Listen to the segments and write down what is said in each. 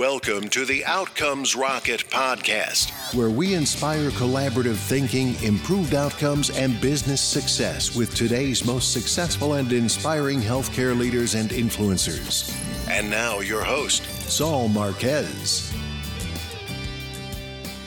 Welcome to the Outcomes Rocket podcast, where we inspire collaborative thinking, improved outcomes, and business success with today's most successful and inspiring healthcare leaders and influencers. And now, your host, Saul Marquez.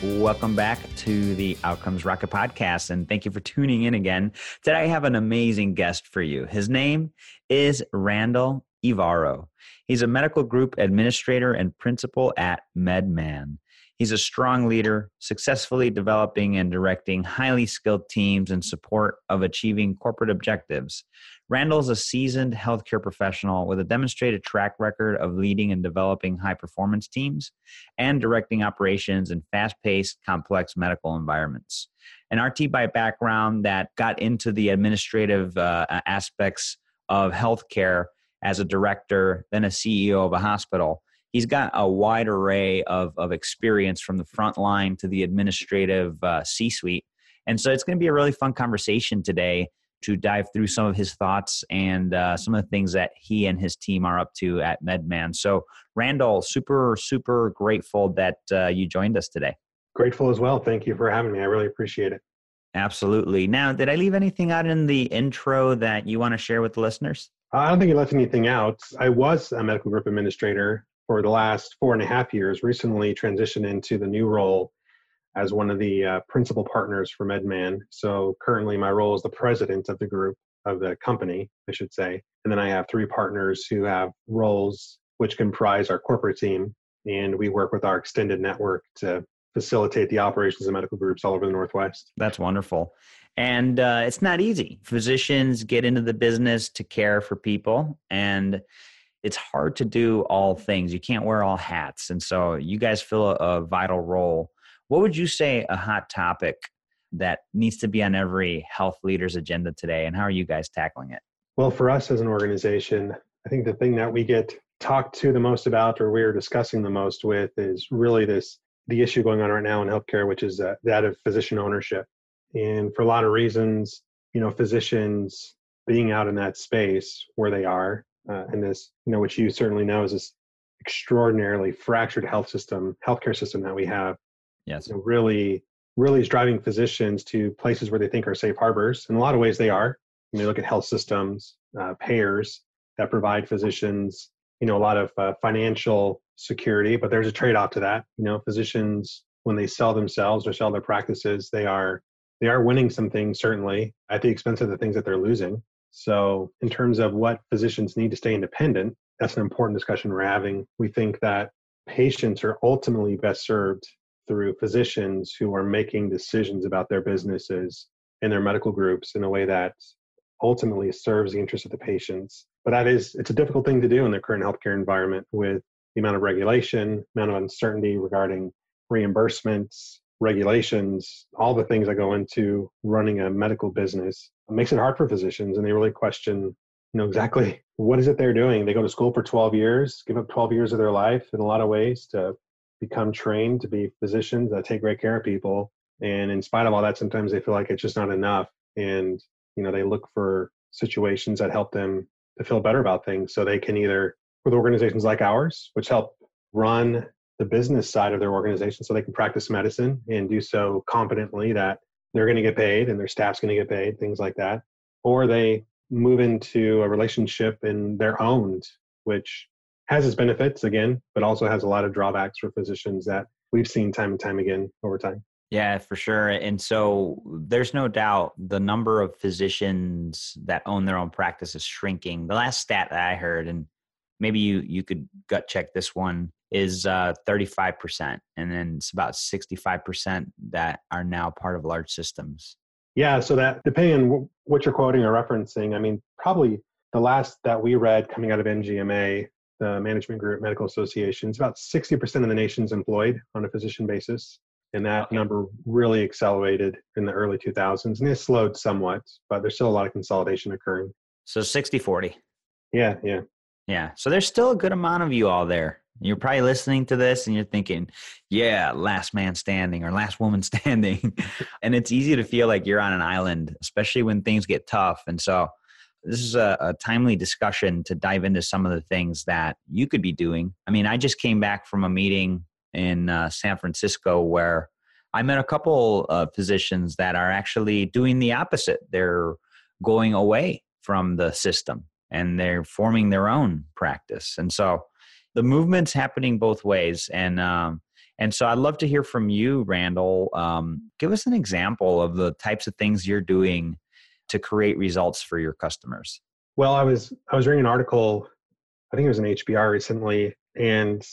Welcome back to the Outcomes Rocket podcast, and thank you for tuning in again. Today, I have an amazing guest for you. His name is Randall Ivaro. He's a medical group administrator and principal at MedMan. He's a strong leader, successfully developing and directing highly skilled teams in support of achieving corporate objectives. Randall is a seasoned healthcare professional with a demonstrated track record of leading and developing high performance teams and directing operations in fast paced, complex medical environments. An RT by background that got into the administrative uh, aspects of healthcare as a director, then a CEO of a hospital. He's got a wide array of, of experience from the front line to the administrative uh, C suite. And so it's going to be a really fun conversation today to dive through some of his thoughts and uh, some of the things that he and his team are up to at MedMan. So, Randall, super, super grateful that uh, you joined us today. Grateful as well. Thank you for having me. I really appreciate it. Absolutely. Now, did I leave anything out in the intro that you want to share with the listeners? I don't think it left anything out. I was a medical group administrator for the last four and a half years, recently transitioned into the new role as one of the uh, principal partners for MedMan. So currently, my role is the president of the group, of the company, I should say. And then I have three partners who have roles which comprise our corporate team. And we work with our extended network to facilitate the operations of medical groups all over the Northwest. That's wonderful. And uh, it's not easy. Physicians get into the business to care for people, and it's hard to do all things. You can't wear all hats. And so you guys fill a, a vital role. What would you say a hot topic that needs to be on every health leader's agenda today, and how are you guys tackling it? Well, for us as an organization, I think the thing that we get talked to the most about or we're discussing the most with is really this the issue going on right now in healthcare, which is uh, that of physician ownership. And for a lot of reasons, you know, physicians being out in that space where they are, uh, and this, you know, which you certainly know is this extraordinarily fractured health system, healthcare system that we have. Yes. You know, really, really is driving physicians to places where they think are safe harbors. In a lot of ways, they are. When they look at health systems, uh, payers that provide physicians, you know, a lot of uh, financial security, but there's a trade-off to that. You know, physicians when they sell themselves or sell their practices, they are they are winning some things certainly at the expense of the things that they're losing. So, in terms of what physicians need to stay independent, that's an important discussion we're having. We think that patients are ultimately best served through physicians who are making decisions about their businesses and their medical groups in a way that ultimately serves the interests of the patients. But that is, it's a difficult thing to do in the current healthcare environment with the amount of regulation, amount of uncertainty regarding reimbursements, regulations, all the things that go into running a medical business. Makes it hard for physicians and they really question, you know, exactly what is it they're doing. They go to school for 12 years, give up 12 years of their life in a lot of ways to become trained to be physicians that take great care of people. And in spite of all that, sometimes they feel like it's just not enough. And, you know, they look for situations that help them to feel better about things so they can either with organizations like ours, which help run the business side of their organization so they can practice medicine and do so confidently that they're going to get paid and their staff's going to get paid, things like that. Or they move into a relationship in their owned, which has its benefits again, but also has a lot of drawbacks for physicians that we've seen time and time again over time. Yeah, for sure. And so there's no doubt the number of physicians that own their own practice is shrinking. The last stat that I heard, and maybe you you could gut check this one is uh, 35% and then it's about 65% that are now part of large systems. Yeah so that depending on what you're quoting or referencing i mean probably the last that we read coming out of MGMA the management group medical association is about 60% of the nation's employed on a physician basis and that okay. number really accelerated in the early 2000s and it slowed somewhat but there's still a lot of consolidation occurring. So 60 40 yeah yeah yeah. So there's still a good amount of you all there. You're probably listening to this and you're thinking, yeah, last man standing or last woman standing. and it's easy to feel like you're on an island, especially when things get tough. And so this is a, a, timely discussion to dive into some of the things that you could be doing. I mean, I just came back from a meeting in uh, San Francisco where I met a couple of physicians that are actually doing the opposite. They're going away from the system and they're forming their own practice. And so the movement's happening both ways. And um, and so I'd love to hear from you, Randall. Um, give us an example of the types of things you're doing to create results for your customers. Well, I was I was reading an article, I think it was an HBR recently, and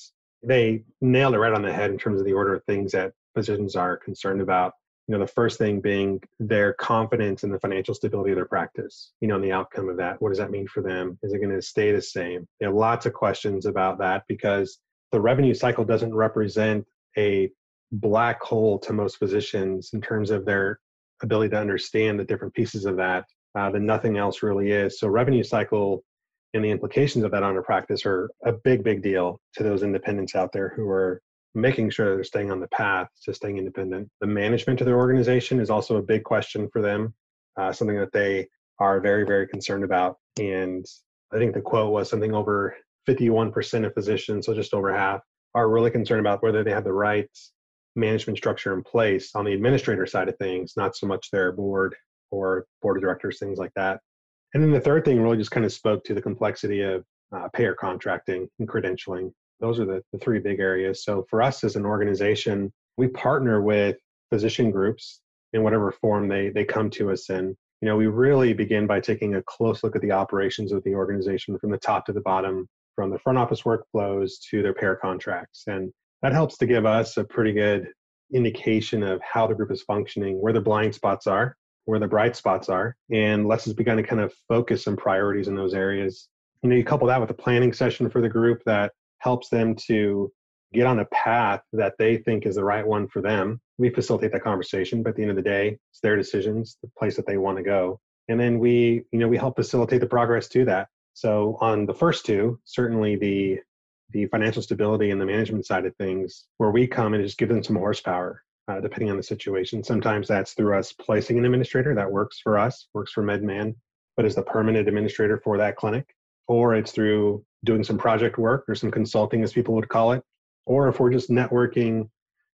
they nailed it right on the head in terms of the order of things that physicians are concerned about. You know, the first thing being their confidence in the financial stability of their practice, you know, and the outcome of that. What does that mean for them? Is it going to stay the same? They have lots of questions about that because the revenue cycle doesn't represent a black hole to most physicians in terms of their ability to understand the different pieces of that uh, than nothing else really is. So revenue cycle and the implications of that on a practice are a big, big deal to those independents out there who are making sure they're staying on the path to staying independent. The management of their organization is also a big question for them, uh, something that they are very, very concerned about. And I think the quote was something over 51% of physicians, so just over half, are really concerned about whether they have the right management structure in place on the administrator side of things, not so much their board or board of directors, things like that. And then the third thing really just kind of spoke to the complexity of uh, payer contracting and credentialing. Those are the, the three big areas. So for us as an organization, we partner with physician groups in whatever form they, they come to us in. You know, we really begin by taking a close look at the operations of the organization from the top to the bottom, from the front office workflows to their payer contracts. And that helps to give us a pretty good indication of how the group is functioning, where the blind spots are, where the bright spots are, and lets us begin to kind of focus some priorities in those areas. You know, you couple that with a planning session for the group that helps them to get on a path that they think is the right one for them. We facilitate that conversation, but at the end of the day, it's their decisions, the place that they want to go. And then we, you know, we help facilitate the progress to that. So on the first two, certainly the the financial stability and the management side of things, where we come and just give them some horsepower, uh, depending on the situation. Sometimes that's through us placing an administrator that works for us, works for MedMan, but is the permanent administrator for that clinic, or it's through doing some project work or some consulting, as people would call it, or if we're just networking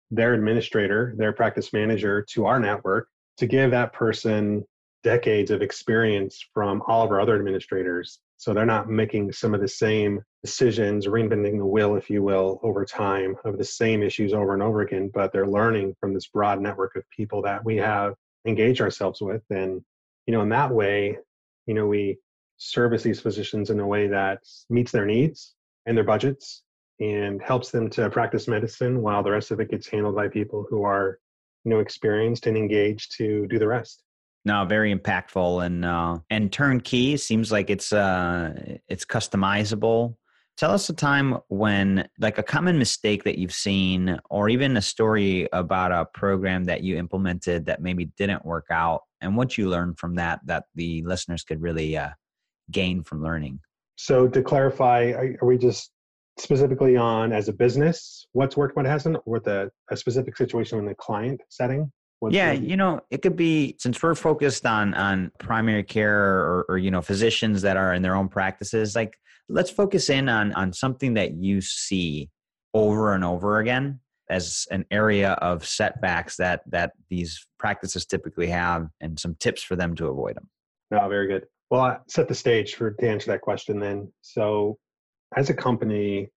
their administrator, their practice manager to our network to give that person decades of experience from all of our other administrators so they're not making some of the same decisions, reinventing the wheel, if you will, over time of the same issues over and over again, but they're learning from this broad network of people that we have engaged ourselves with. And, you know, in that way, you know, we service these physicians in a way that meets their needs and their budgets and helps them to practice medicine while the rest of it gets handled by people who are, you know, experienced and engaged to do the rest. No, very impactful and uh, and turnkey seems like it's uh, it's customizable. Tell us a time when, like, a common mistake that you've seen, or even a story about a program that you implemented that maybe didn't work out, and what you learned from that that the listeners could really uh, gain from learning. So, to clarify, are, we just specifically on as a business what's worked, what hasn't, or with a, a specific situation in the client setting? What's yeah, you know, it could be since we're focused on on primary care or, or you know physicians that are in their own practices. Like, let's focus in on on something that you see over and over again as an area of setbacks that that these practices typically have, and some tips for them to avoid them. No, ah, very good. Well, I set the stage for to answer that question. Then, so as a company,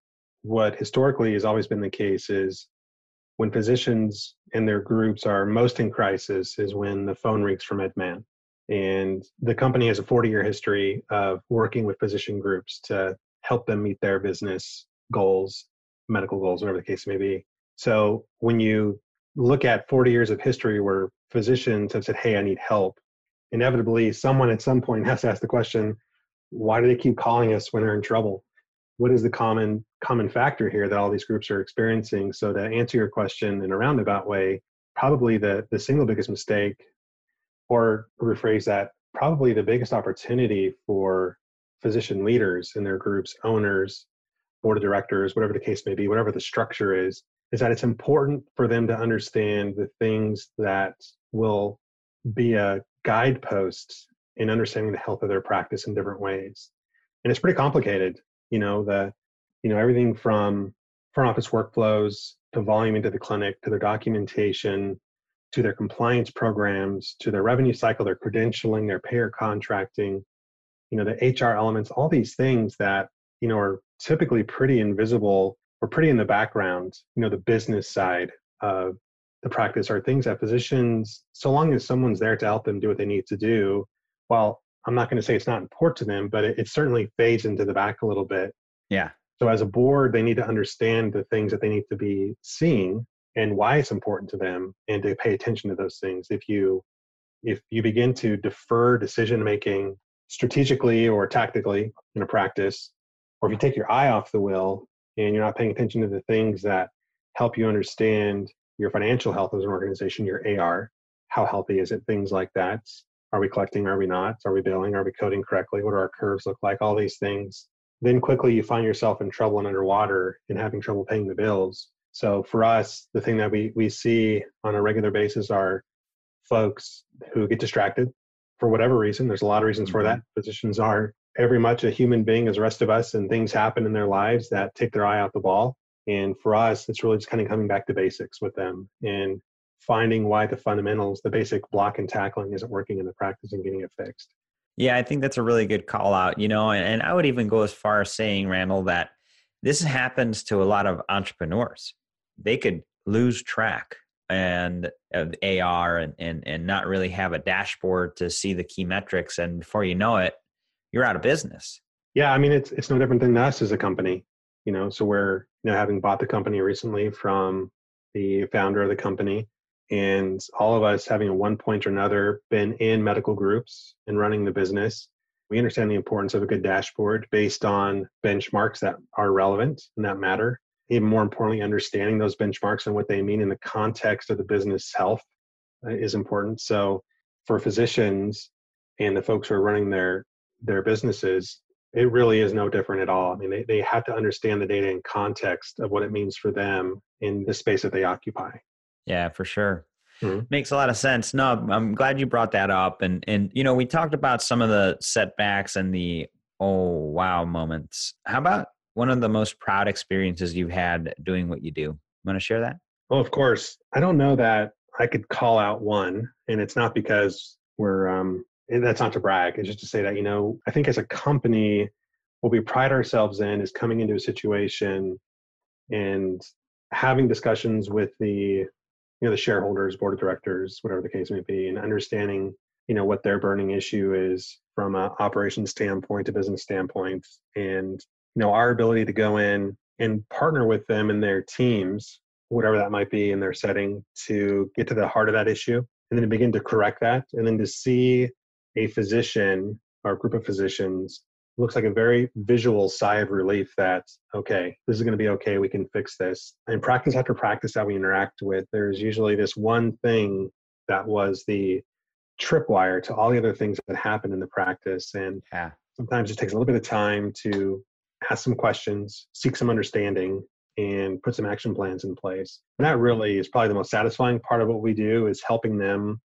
what historically has always been the case is when physicians and their groups are most in crisis is when the phone rings from MedMan. And the company has a 40 year history of working with physician groups to help them meet their business goals, medical goals, whatever the case may be. So when you look at 40 years of history where physicians have said, Hey, I need help, inevitably someone at some point has to ask the question, why do they keep calling us when they're in trouble? what is the common common factor here that all these groups are experiencing so to answer your question in a roundabout way probably the the single biggest mistake or rephrase that probably the biggest opportunity for physician leaders in their groups owners board of directors whatever the case may be whatever the structure is is that it's important for them to understand the things that will be a guidepost in understanding the health of their practice in different ways. And it's pretty complicated. You know, the you know, everything from front office workflows to volume into the clinic to their documentation to their compliance programs to their revenue cycle, their credentialing, their payer contracting, you know, the HR elements, all these things that, you know, are typically pretty invisible or pretty in the background, you know, the business side of the practice are things that physicians, so long as someone's there to help them do what they need to do, while I'm not going to say it's not important to them, but it, it certainly fades into the back a little bit. Yeah. So as a board, they need to understand the things that they need to be seeing and why it's important to them and to pay attention to those things. If you if you begin to defer decision making strategically or tactically in a practice, or if you take your eye off the wheel and you're not paying attention to the things that help you understand your financial health as an organization, your AR, how healthy is it, things like that. Are we collecting? Are we not? Are we billing? Are we coding correctly? What do our curves look like? All these things. Then quickly you find yourself in trouble and underwater and having trouble paying the bills. So for us, the thing that we, we see on a regular basis are folks who get distracted for whatever reason. There's a lot of reasons for that. Mm-hmm. Physicians are every much a human being as the rest of us, and things happen in their lives that take their eye out the ball. And for us, it's really just kind of coming back to basics with them and finding why the fundamentals, the basic block and tackling isn't working in the practice and getting it fixed. Yeah, I think that's a really good call out, you know, and, and I would even go as far as saying, Randall, that this happens to a lot of entrepreneurs. They could lose track and of AR and, and and not really have a dashboard to see the key metrics and before you know it, you're out of business. Yeah, I mean it's it's no different than us as a company, you know, so we're you know having bought the company recently from the founder of the company and all of us having at one point or another been in medical groups and running the business we understand the importance of a good dashboard based on benchmarks that are relevant and that matter. Even more importantly understanding those benchmarks and what they mean in the context of the business health uh, is important. So for physicians and the folks who are running their their businesses it really is no different at all i mean they, they have to understand the data in context of what it means for them in the space that they occupy yeah, for sure. Mm-hmm. Makes a lot of sense. No, I'm glad you brought that up. And and you know, we talked about some of the setbacks and the oh wow moments. How about one of the most proud experiences you've had doing what you do? Want to share that? Well, of course. I don't know that I could call out one, and it's not because we're um that's not to brag. It's just to say that you know I think as a company, what we pride ourselves in is coming into a situation and having discussions with the you know the shareholders board of directors whatever the case may be and understanding you know what their burning issue is from an operations standpoint a business standpoint and you know our ability to go in and partner with them and their teams whatever that might be in their setting to get to the heart of that issue and then to begin to correct that and then to see a physician or a group of physicians looks like a very visual sigh of relief that okay this is going to be okay we can fix this and practice after practice that we interact with there's usually this one thing that was the tripwire to all the other things that happen in the practice and yeah. sometimes it takes a little bit of time to ask some questions seek some understanding and put some action plans in place and that really is probably the most satisfying part of what we do is helping them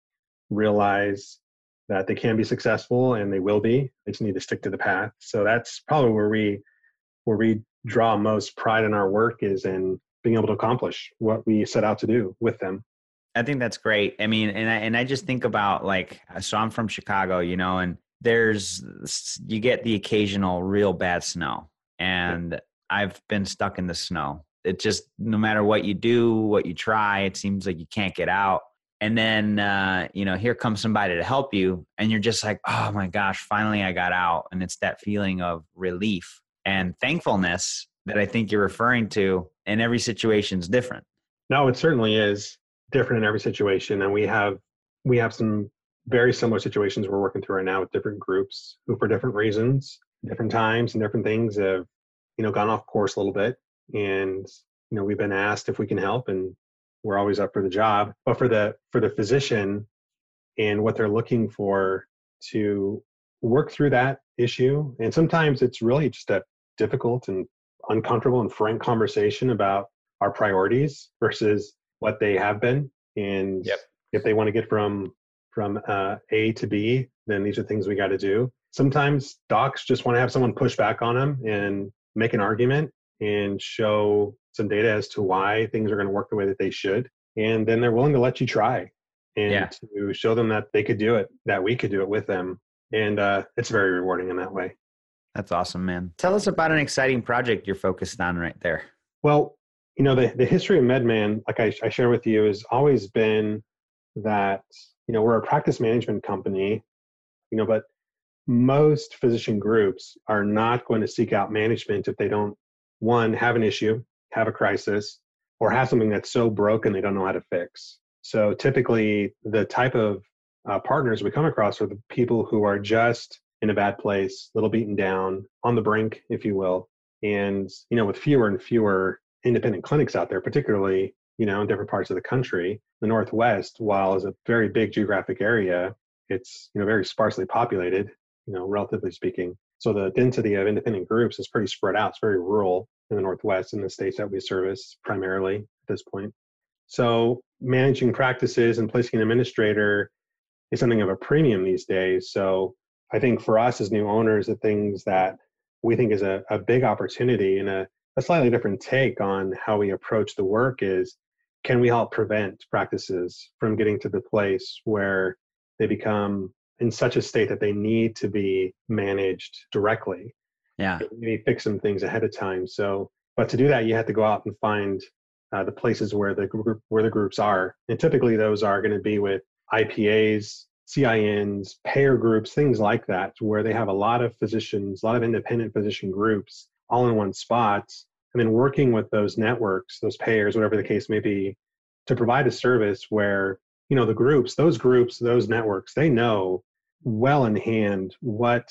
realize that they can be successful and they will be. They just need to stick to the path. So that's probably where we where we draw most pride in our work is in being able to accomplish what we set out to do with them. I think that's great. I mean, and I, and I just think about like, so I'm from Chicago, you know, and there's, you get the occasional real bad snow. And I've been stuck in the snow. It just, no matter what you do, what you try, it seems like you can't get out and then uh, you know here comes somebody to help you and you're just like oh my gosh finally i got out. And it's that feeling of relief and thankfulness that i think you're referring to and every situation is different. No it certainly is different in every situation and we have we have some very similar situations we're working through right now with different groups who for different reasons different times and different things have you know gone off course a little bit. And you know we've been asked if we can help and we're always up for the job but for the for the physician and what they're looking for to work through that issue and sometimes it's really just a difficult and uncomfortable and frank conversation about our priorities versus what they have been and yep. if they want to get from from uh, A to B, then these are things we got to do. Sometimes docs just want to have someone push back on them and make an argument and show some data as to why things are going to work the way that they should. And then they're willing to let you try and yeah. to show them that they could do it, that we could do it with them. And uh, it's very rewarding in that way. That's awesome, man. Tell us about an exciting project you're focused on right there. Well, you know, the, the history of MedMan, like I, I share with you, has always been that, you know, we're a practice management company, you know, but most physician groups are not going to seek out management if they don't, one, have an issue, have a crisis, or have something that's so broken they don't know how to fix. So typically, the type of uh, partners we come across are the people who are just in a bad place, a little beaten down, on the brink, if you will. And you know, with fewer and fewer independent clinics out there, particularly you know in different parts of the country, the Northwest, while is a very big geographic area, it's you know very sparsely populated, you know, relatively speaking. So the density of independent groups is pretty spread out. It's very rural in the Northwest in the states that we service primarily at this point. So managing practices and placing an administrator is something of a premium these days. So I think for us as new owners, the things that we think is a, a big opportunity and a, a slightly different take on how we approach the work is can we help prevent practices from getting to the place where they become in such a state that they need to be managed directly yeah. Maybe fix some things ahead of time. So but to do that you have to go out and find uh, the places where the group where the groups are. And typically those are going to be with IPAs CINs payer groups things like that where they have a lot of physicians a lot of independent physician groups all in one spot. And then working with those networks those payers whatever the case may be to provide a service where you know the groups those groups those networks they know well in hand what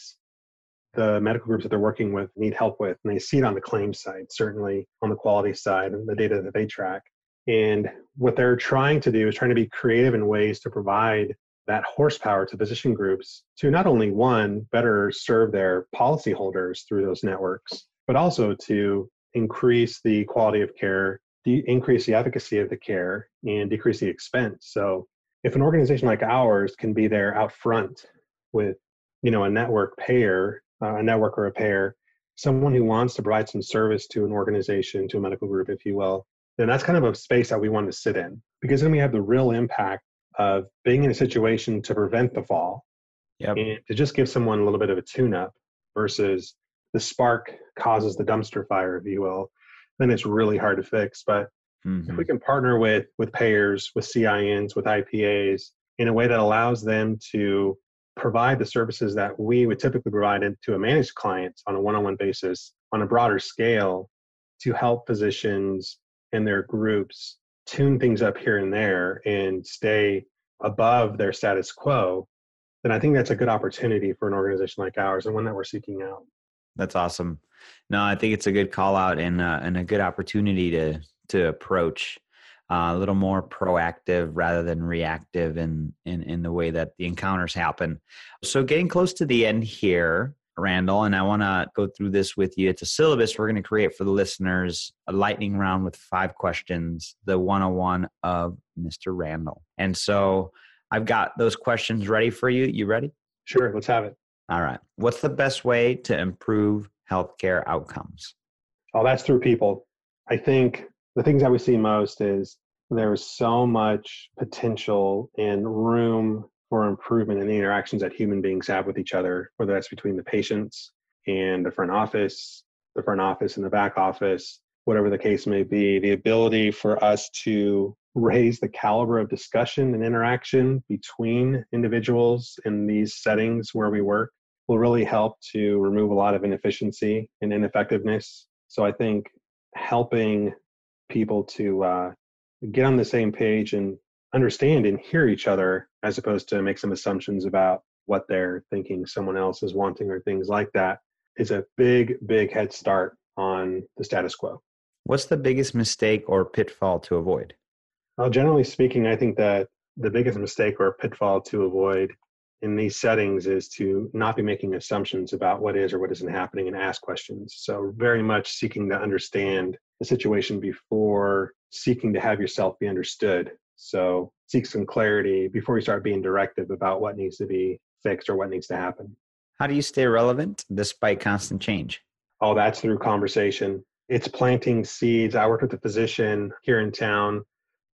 the medical groups that they're working with need help with and they see it on the claims side certainly on the quality side and the data that they track. And what they're trying to do is trying to be creative in ways to provide that horsepower to physician groups to not only one better serve their policyholders through those networks but also to increase the quality of care de- increase the efficacy of the care and decrease the expense. So if an organization like ours can be there out front with you know a network payer uh, a network or a payer, someone who wants to provide some service to an organization, to a medical group, if you will, then that's kind of a space that we want to sit in because then we have the real impact of being in a situation to prevent the fall yep. and to just give someone a little bit of a tune up versus the spark causes the dumpster fire, if you will, then it's really hard to fix. But mm-hmm. if we can partner with with payers, with CINs, with IPAs in a way that allows them to provide the services that we would typically provide to a managed client on a one-on-one basis on a broader scale to help physicians and their groups tune things up here and there and stay above their status quo then i think that's a good opportunity for an organization like ours and one that we're seeking out. That's awesome. No i think it's a good call out and uh, and a good opportunity to to approach uh, a little more proactive rather than reactive in, in in the way that the encounters happen. So getting close to the end here, Randall, and I want to go through this with you. It's a syllabus we're going to create for the listeners, a lightning round with five questions, the 101 of Mr. Randall. And so I've got those questions ready for you. You ready? Sure, let's have it. All right. What's the best way to improve healthcare outcomes? Oh, that's through people. I think the things that we see most is there's so much potential and room for improvement in the interactions that human beings have with each other, whether that's between the patients and the front office, the front office and the back office, whatever the case may be, the ability for us to raise the caliber of discussion and interaction between individuals in these settings where we work will really help to remove a lot of inefficiency and ineffectiveness. So I think helping people to uh, get on the same page and understand and hear each other as opposed to make some assumptions about what they're thinking someone else is wanting or things like that is a big big head start on the status quo. What's the biggest mistake or pitfall to avoid? Well generally speaking i think that the biggest mistake or pitfall to avoid in these settings is to not be making assumptions about what is or what isn't happening and ask questions. So very much seeking to understand the situation before seeking to have yourself be understood So seek some clarity before you start being directive about what needs to be fixed or what needs to happen. How do you stay relevant despite constant change? Oh, that's through conversation. It's planting seeds. I worked with a physician here in town,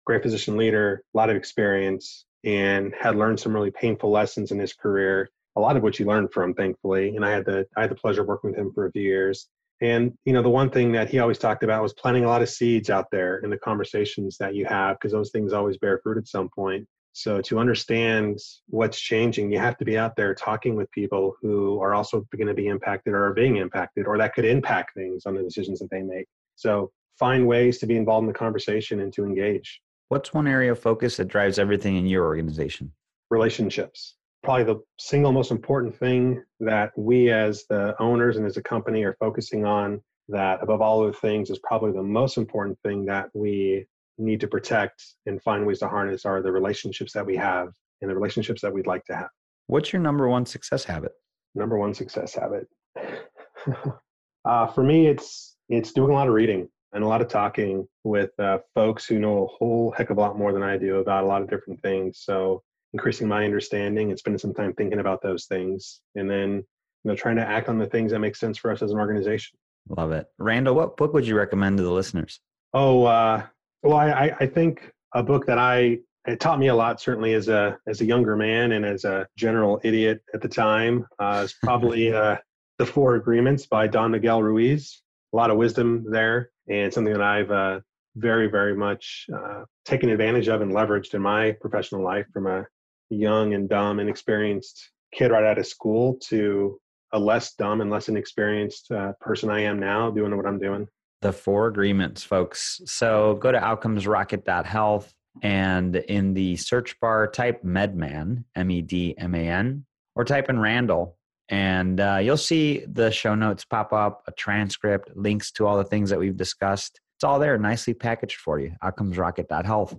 great physician leader, a lot of experience, and had learned some really painful lessons in his career. A lot of which he learned from, thankfully. And I had the I had the pleasure of working with him for a few years. And you know, the one thing that he always talked about was planting a lot of seeds out there in the conversations that you have, because those things always bear fruit at some point. So to understand what's changing, you have to be out there talking with people who are also going to be impacted or are being impacted or that could impact things on the decisions that they make. So find ways to be involved in the conversation and to engage. What's one area of focus that drives everything in your organization? Relationships. Probably the single most important thing that we as the owners and as a company are focusing on that above all other things is probably the most important thing that we need to protect and find ways to harness are the relationships that we have and the relationships that we'd like to have. What's your number one success habit? Number one success habit. uh, for me, it's it's doing a lot of reading and a lot of talking with uh, folks who know a whole heck of a lot more than I do about a lot of different things. So increasing my understanding and spending some time thinking about those things, and then you know trying to act on the things that make sense for us as an organization. Love it, Randall. What book would you recommend to the listeners? Oh, uh, well, I, I think a book that I it taught me a lot certainly as a as a younger man and as a general idiot at the time uh, is probably uh, the Four Agreements by Don Miguel Ruiz. A lot of wisdom there, and something that I've uh, very very much uh, taken advantage of and leveraged in my professional life from a young and dumb and inexperienced kid right out of school to a less dumb and less inexperienced uh, person I am now doing what I'm doing the four agreements, folks. So go to outcomesrocket.health and in the search bar, type Medman, M E D M A N, or type in Randall. And uh, you'll see the show notes pop up, a transcript, links to all the things that we've discussed. It's all there, nicely packaged for you. Outcomesrocket.health.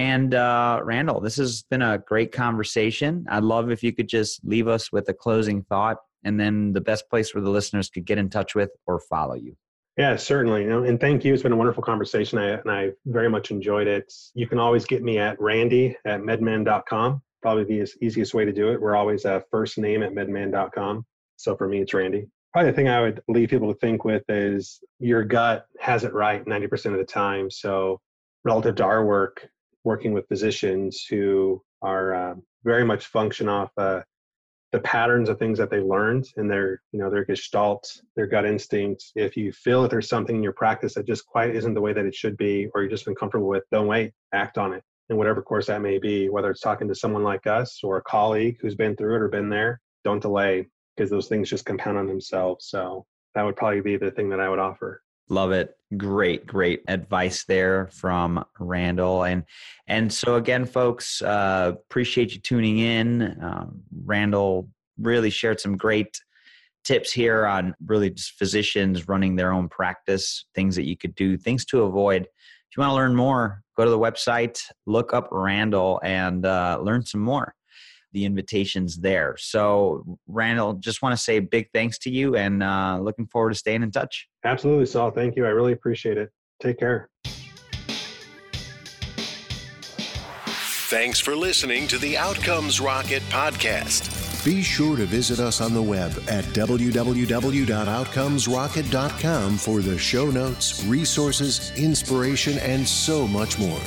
And uh, Randall, this has been a great conversation. I'd love if you could just leave us with a closing thought and then the best place where the listeners could get in touch with or follow you. Yeah, certainly. And thank you. It's been a wonderful conversation. I, and I very much enjoyed it. You can always get me at randy at medman.com. Probably the easiest way to do it. We're always a first name at medman.com. So for me, it's Randy. Probably the thing I would leave people to think with is your gut has it right 90% of the time. So relative to our work, working with physicians who are uh, very much function off uh, the patterns of things that they learned and their you know their gestalt their gut instinct if you feel that there's something in your practice that just quite isn't the way that it should be or you're just uncomfortable with don't wait act on it. In whatever course that may be whether it's talking to someone like us or a colleague who's been through it or been there don't delay because those things just compound on themselves. So that would probably be the thing that i would offer Love it. Great, great advice there from Randall. And and so again, folks, uh, appreciate you tuning in. Uh, Randall really shared some great tips here on really just physicians running their own practice, things that you could do, things to avoid. If you want to learn more, go to the website, look up Randall, and uh, learn some more the invitations there. So, Randall, just want to say big thanks to you and uh, looking forward to staying in touch. Absolutely, Saul. Thank you. I really appreciate it. Take care. Thanks for listening to the Outcomes Rocket podcast. Be sure to visit us on the web at www.outcomesrocket.com for the show notes, resources, inspiration, and so much more.